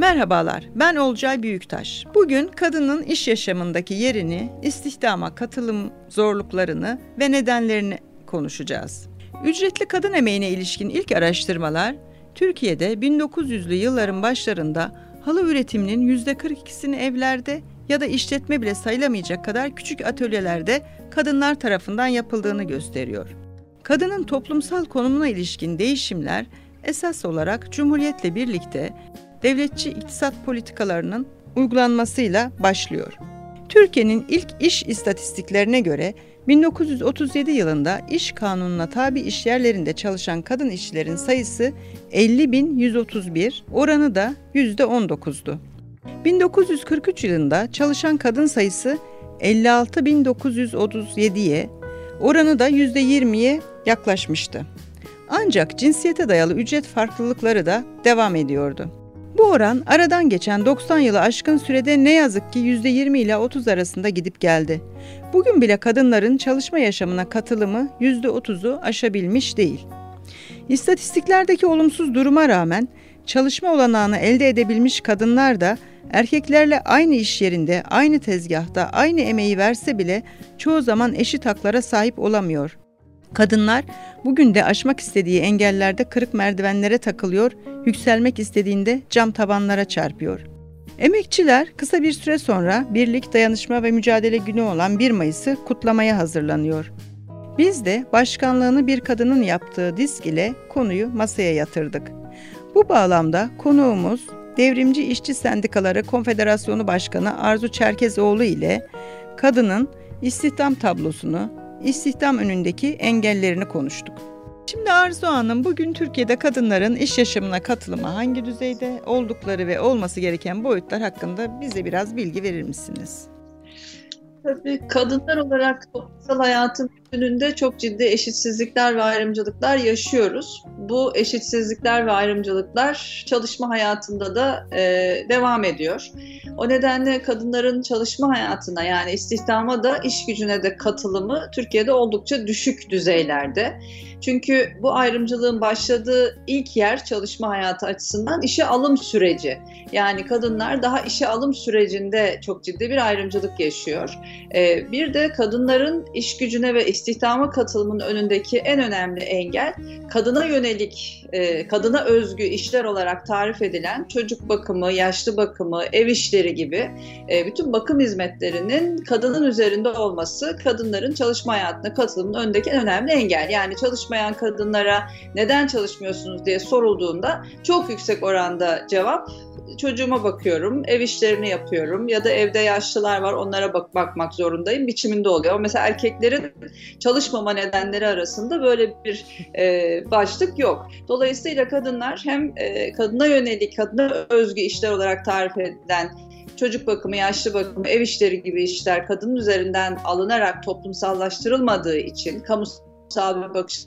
Merhabalar, ben Olcay Büyüktaş. Bugün kadının iş yaşamındaki yerini, istihdama katılım zorluklarını ve nedenlerini konuşacağız. Ücretli kadın emeğine ilişkin ilk araştırmalar, Türkiye'de 1900'lü yılların başlarında halı üretiminin %42'sini evlerde ya da işletme bile sayılamayacak kadar küçük atölyelerde kadınlar tarafından yapıldığını gösteriyor. Kadının toplumsal konumuna ilişkin değişimler esas olarak Cumhuriyet'le birlikte devletçi iktisat politikalarının uygulanmasıyla başlıyor. Türkiye'nin ilk iş istatistiklerine göre 1937 yılında iş kanununa tabi iş yerlerinde çalışan kadın işçilerin sayısı 50.131, oranı da %19'du. 1943 yılında çalışan kadın sayısı 56.937'ye, oranı da %20'ye yaklaşmıştı. Ancak cinsiyete dayalı ücret farklılıkları da devam ediyordu. Bu oran aradan geçen 90 yılı aşkın sürede ne yazık ki %20 ile 30 arasında gidip geldi. Bugün bile kadınların çalışma yaşamına katılımı %30'u aşabilmiş değil. İstatistiklerdeki olumsuz duruma rağmen çalışma olanağını elde edebilmiş kadınlar da erkeklerle aynı iş yerinde, aynı tezgahta, aynı emeği verse bile çoğu zaman eşit haklara sahip olamıyor. Kadınlar bugün de aşmak istediği engellerde kırık merdivenlere takılıyor, yükselmek istediğinde cam tavanlara çarpıyor. Emekçiler kısa bir süre sonra Birlik, Dayanışma ve Mücadele Günü olan 1 Mayıs'ı kutlamaya hazırlanıyor. Biz de başkanlığını bir kadının yaptığı disk ile konuyu masaya yatırdık. Bu bağlamda konuğumuz Devrimci İşçi Sendikaları Konfederasyonu Başkanı Arzu Çerkezoğlu ile kadının istihdam tablosunu, istihdam önündeki engellerini konuştuk. Şimdi Arzu Hanım bugün Türkiye'de kadınların iş yaşamına katılımı hangi düzeyde oldukları ve olması gereken boyutlar hakkında bize biraz bilgi verir misiniz? Tabii kadınlar olarak toplumsal hayatın bütününde çok ciddi eşitsizlikler ve ayrımcılıklar yaşıyoruz. Bu eşitsizlikler ve ayrımcılıklar çalışma hayatında da e, devam ediyor. O nedenle kadınların çalışma hayatına yani istihdama da iş gücüne de katılımı Türkiye'de oldukça düşük düzeylerde. Çünkü bu ayrımcılığın başladığı ilk yer çalışma hayatı açısından işe alım süreci. Yani kadınlar daha işe alım sürecinde çok ciddi bir ayrımcılık yaşıyor. Ee, bir de kadınların iş gücüne ve istihdama katılımının önündeki en önemli engel kadına yönelik, e, kadına özgü işler olarak tarif edilen çocuk bakımı, yaşlı bakımı, ev işleri gibi e, bütün bakım hizmetlerinin kadının üzerinde olması kadınların çalışma hayatına katılımının önündeki en önemli engel. Yani çalışmayan kadınlara neden çalışmıyorsunuz diye sorulduğunda çok yüksek oranda cevap çocuğuma bakıyorum, ev işlerini yapıyorum ya da evde yaşlılar var onlara bak bakmak zorundayım biçiminde oluyor. Mesela erkeklerin çalışmama nedenleri arasında böyle bir e, başlık yok. Dolayısıyla kadınlar hem e, kadına yönelik, kadına özgü işler olarak tarif edilen çocuk bakımı, yaşlı bakımı, ev işleri gibi işler kadının üzerinden alınarak toplumsallaştırılmadığı için, kamusal bir bakış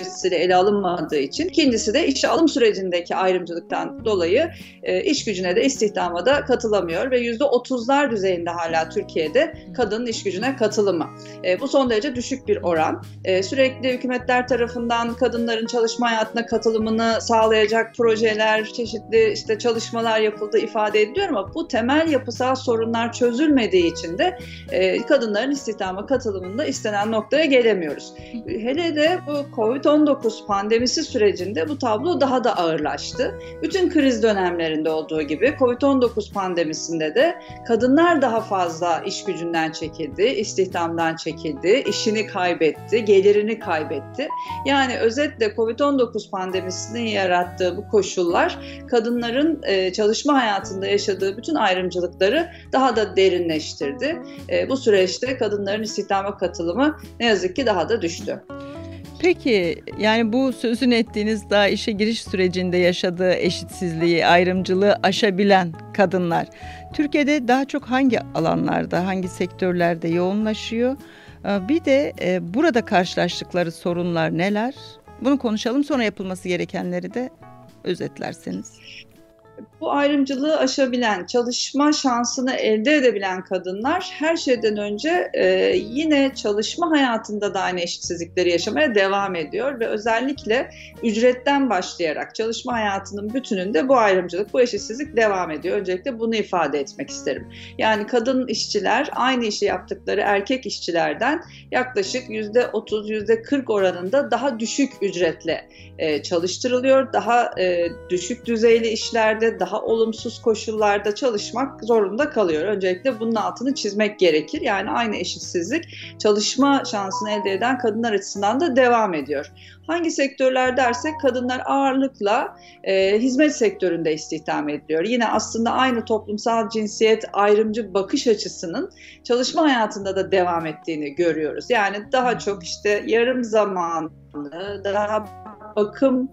açısıyla ele alınmadığı için ikincisi de işe alım sürecindeki ayrımcılıktan dolayı e, iş gücüne de istihdama da katılamıyor ve yüzde otuzlar düzeyinde hala Türkiye'de kadının iş gücüne katılımı. E, bu son derece düşük bir oran. E, sürekli hükümetler tarafından kadınların çalışma hayatına katılımını sağlayacak projeler, çeşitli işte çalışmalar yapıldı ifade ediliyor ama bu temel yapısal sorunlar çözülmediği için de e, kadınların istihdama katılımında istenen noktaya gelemiyoruz. Hele de bu Covid-19 pandemisi sürecinde bu tablo daha da ağırlaştı. Bütün kriz dönemlerinde olduğu gibi Covid-19 pandemisinde de kadınlar daha fazla iş gücünden çekildi, istihdamdan çekildi, işini kaybetti, gelirini kaybetti. Yani özetle Covid-19 pandemisinin yarattığı bu koşullar kadınların e, çalışma hayatında yaşadığı bütün ayrımcılıkları daha da derinleştirdi. E, bu süreçte kadınların istihdama katılımı ne yazık ki daha da düştü. Peki yani bu sözün ettiğiniz daha işe giriş sürecinde yaşadığı eşitsizliği, ayrımcılığı aşabilen kadınlar Türkiye'de daha çok hangi alanlarda, hangi sektörlerde yoğunlaşıyor? Ee, bir de e, burada karşılaştıkları sorunlar neler? Bunu konuşalım sonra yapılması gerekenleri de özetlerseniz. Bu ayrımcılığı aşabilen, çalışma şansını elde edebilen kadınlar her şeyden önce e, yine çalışma hayatında da aynı eşitsizlikleri yaşamaya devam ediyor ve özellikle ücretten başlayarak çalışma hayatının bütününde bu ayrımcılık, bu eşitsizlik devam ediyor. Öncelikle bunu ifade etmek isterim. Yani kadın işçiler aynı işi yaptıkları erkek işçilerden yaklaşık %30, %40 oranında daha düşük ücretle e, çalıştırılıyor. Daha e, düşük düzeyli işlerde, daha olumsuz koşullarda çalışmak zorunda kalıyor. Öncelikle bunun altını çizmek gerekir. Yani aynı eşitsizlik çalışma şansını elde eden kadınlar açısından da devam ediyor. Hangi sektörler dersek kadınlar ağırlıkla e, hizmet sektöründe istihdam ediliyor. Yine aslında aynı toplumsal cinsiyet ayrımcı bakış açısının çalışma hayatında da devam ettiğini görüyoruz. Yani daha çok işte yarım zamanlı, daha bakım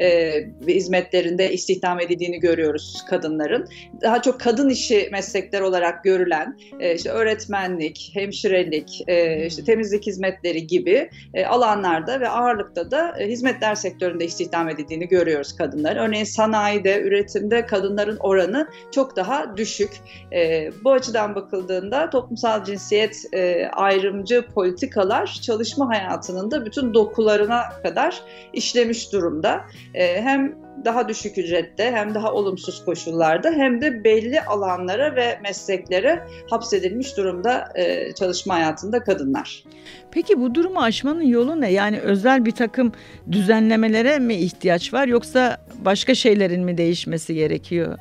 e, hizmetlerinde istihdam edildiğini görüyoruz kadınların. Daha çok kadın işi meslekler olarak görülen e, işte öğretmenlik, hemşirelik, e, işte temizlik hizmetleri gibi e, alanlarda ve ağırlıkta da e, hizmetler sektöründe istihdam edildiğini görüyoruz kadınlar. Örneğin sanayide, üretimde kadınların oranı çok daha düşük. E, bu açıdan bakıldığında toplumsal cinsiyet e, ayrımcı politikalar çalışma hayatının da bütün dokularına kadar işlemiş durumda e, hem daha düşük ücrette hem daha olumsuz koşullarda hem de belli alanlara ve mesleklere hapsedilmiş durumda e, çalışma hayatında kadınlar. Peki bu durumu aşmanın yolu ne? Yani özel bir takım düzenlemelere mi ihtiyaç var yoksa başka şeylerin mi değişmesi gerekiyor?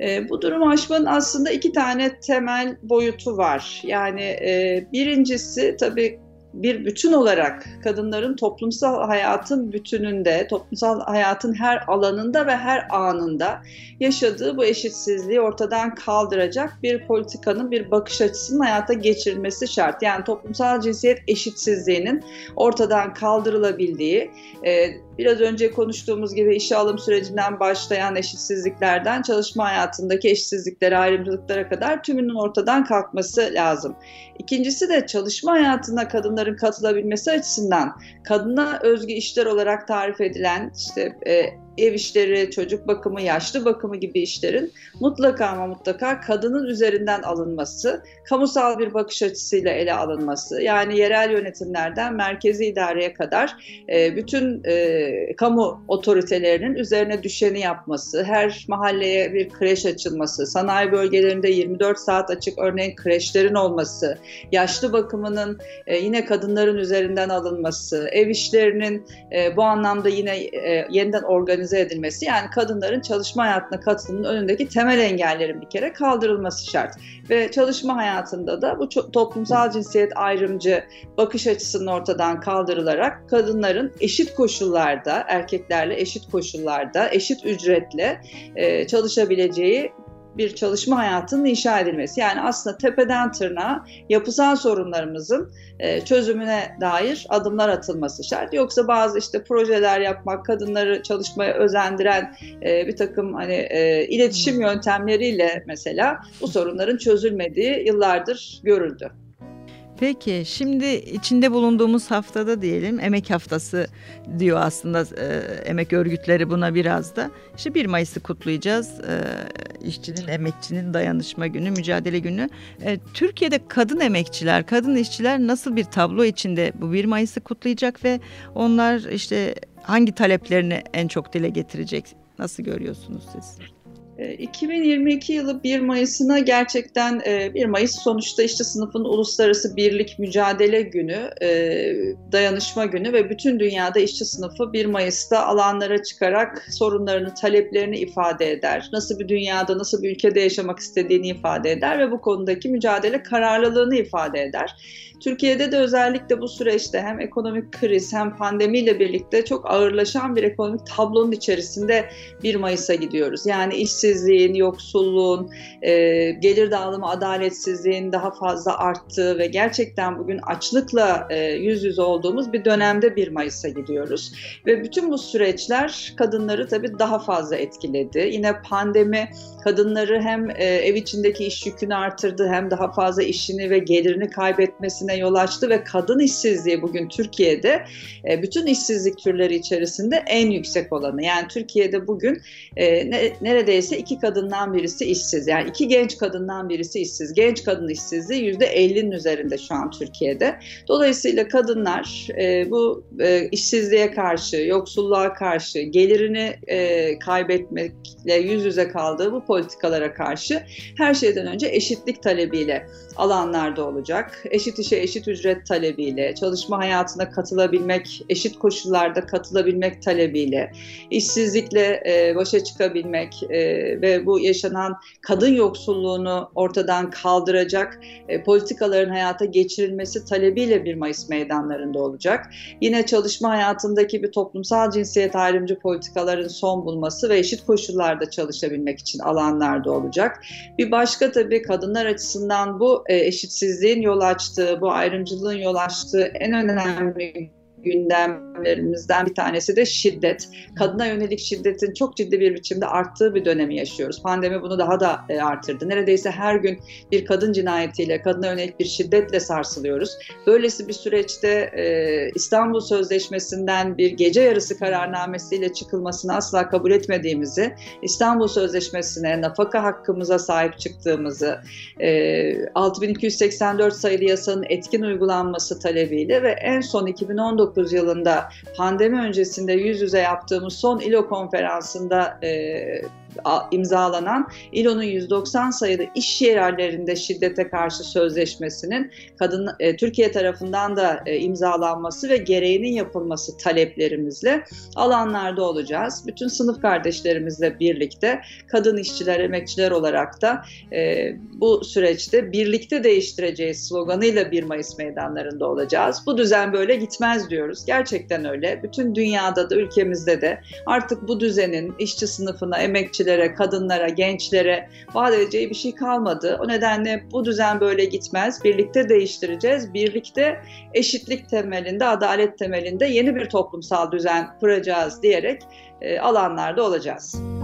E, bu durumu aşmanın aslında iki tane temel boyutu var. Yani e, birincisi tabii bir bütün olarak kadınların toplumsal hayatın bütününde, toplumsal hayatın her alanında ve her anında yaşadığı bu eşitsizliği ortadan kaldıracak bir politikanın, bir bakış açısının hayata geçirilmesi şart. Yani toplumsal cinsiyet eşitsizliğinin ortadan kaldırılabildiği, e, biraz önce konuştuğumuz gibi işe alım sürecinden başlayan eşitsizliklerden çalışma hayatındaki eşitsizliklere, ayrımcılıklara kadar tümünün ortadan kalkması lazım. İkincisi de çalışma hayatına kadınların katılabilmesi açısından kadına özgü işler olarak tarif edilen işte e, ev işleri, çocuk bakımı, yaşlı bakımı gibi işlerin mutlaka ama mutlaka kadının üzerinden alınması, kamusal bir bakış açısıyla ele alınması, yani yerel yönetimlerden merkezi idareye kadar e, bütün e, kamu otoritelerinin üzerine düşeni yapması, her mahalleye bir kreş açılması, sanayi bölgelerinde 24 saat açık örneğin kreşlerin olması, yaşlı bakımının e, yine kadınların üzerinden alınması, ev işlerinin bu anlamda yine yeniden organize organize edilmesi yani kadınların çalışma hayatına katılımının önündeki temel engellerin bir kere kaldırılması şart. Ve çalışma hayatında da bu toplumsal cinsiyet ayrımcı bakış açısının ortadan kaldırılarak kadınların eşit koşullarda, erkeklerle eşit koşullarda, eşit ücretle e, çalışabileceği bir çalışma hayatının inşa edilmesi. Yani aslında tepeden tırnağa yapısal sorunlarımızın e, çözümüne dair adımlar atılması şart. Yoksa bazı işte projeler yapmak, kadınları çalışmaya özendiren e, bir takım hani e, iletişim hmm. yöntemleriyle mesela bu sorunların çözülmediği yıllardır görüldü. Peki şimdi içinde bulunduğumuz haftada diyelim emek haftası diyor aslında e, emek örgütleri buna biraz da. İşte 1 Mayıs'ı kutlayacağız. E, işçinin, emekçinin dayanışma günü, mücadele günü. E, Türkiye'de kadın emekçiler, kadın işçiler nasıl bir tablo içinde bu 1 Mayıs'ı kutlayacak ve onlar işte hangi taleplerini en çok dile getirecek? Nasıl görüyorsunuz siz? 2022 ee, yılı 1 Mayıs'ına gerçekten 1 e, Mayıs sonuçta işçi sınıfın uluslararası birlik mücadele günü, e, dayanışma günü ve bütün dünyada işçi sınıfı 1 Mayıs'ta alanlara çıkarak sorunlarını, taleplerini ifade eder. Nasıl bir dünyada, nasıl bir ülkede yaşamak istediğini ifade eder ve bu konudaki mücadele kararlılığını ifade eder. Türkiye'de de özellikle bu süreçte hem ekonomik kriz hem pandemiyle birlikte çok ağırlaşan bir ekonomik tablonun içerisinde 1 Mayıs'a gidiyoruz. Yani işsiz işsizliğin, yoksulluğun, e, gelir dağılımı adaletsizliğin daha fazla arttığı ve gerçekten bugün açlıkla e, yüz yüze olduğumuz bir dönemde 1 Mayıs'a gidiyoruz. Ve bütün bu süreçler kadınları tabii daha fazla etkiledi. Yine pandemi kadınları hem e, ev içindeki iş yükünü artırdı hem daha fazla işini ve gelirini kaybetmesine yol açtı ve kadın işsizliği bugün Türkiye'de e, bütün işsizlik türleri içerisinde en yüksek olanı. Yani Türkiye'de bugün e, ne, neredeyse iki kadından birisi işsiz. Yani iki genç kadından birisi işsiz. Genç kadın işsizliği yüzde 50'nin üzerinde şu an Türkiye'de. Dolayısıyla kadınlar e, bu e, işsizliğe karşı, yoksulluğa karşı, gelirini e, kaybetmekle yüz yüze kaldığı bu politikalara karşı her şeyden önce eşitlik talebiyle alanlarda olacak. Eşit işe eşit ücret talebiyle, çalışma hayatına katılabilmek, eşit koşullarda katılabilmek talebiyle, işsizlikle e, başa çıkabilmek e, ve bu yaşanan kadın yoksulluğunu ortadan kaldıracak e, politikaların hayata geçirilmesi talebiyle 1 Mayıs meydanlarında olacak. Yine çalışma hayatındaki bir toplumsal cinsiyet ayrımcı politikaların son bulması ve eşit koşullarda çalışabilmek için alanlarda olacak. Bir başka tabii kadınlar açısından bu e, eşitsizliğin yol açtığı, bu ayrımcılığın yol açtığı en önemli gündemlerimizden bir tanesi de şiddet. Kadına yönelik şiddetin çok ciddi bir biçimde arttığı bir dönemi yaşıyoruz. Pandemi bunu daha da e, artırdı. Neredeyse her gün bir kadın cinayetiyle, kadına yönelik bir şiddetle sarsılıyoruz. Böylesi bir süreçte e, İstanbul Sözleşmesi'nden bir gece yarısı kararnamesiyle çıkılmasını asla kabul etmediğimizi, İstanbul Sözleşmesi'ne, nafaka hakkımıza sahip çıktığımızı, e, 6284 sayılı yasanın etkin uygulanması talebiyle ve en son 2019 2019 yılında pandemi öncesinde yüz yüze yaptığımız son İLO konferansında e, imzalanan İLO'nun 190 sayılı iş yerlerinde şiddete karşı sözleşmesinin kadın e, Türkiye tarafından da e, imzalanması ve gereğinin yapılması taleplerimizle alanlarda olacağız. Bütün sınıf kardeşlerimizle birlikte kadın işçiler, emekçiler olarak da e, bu süreçte birlikte değiştireceğiz sloganıyla 1 Mayıs meydanlarında olacağız. Bu düzen böyle gitmez diyoruz. Gerçekten öyle. Bütün dünyada da ülkemizde de artık bu düzenin işçi sınıfına, emekçilere kadınlara, gençlere vaat edeceği bir şey kalmadı. O nedenle bu düzen böyle gitmez. Birlikte değiştireceğiz. Birlikte eşitlik temelinde, adalet temelinde yeni bir toplumsal düzen kuracağız diyerek e, alanlarda olacağız.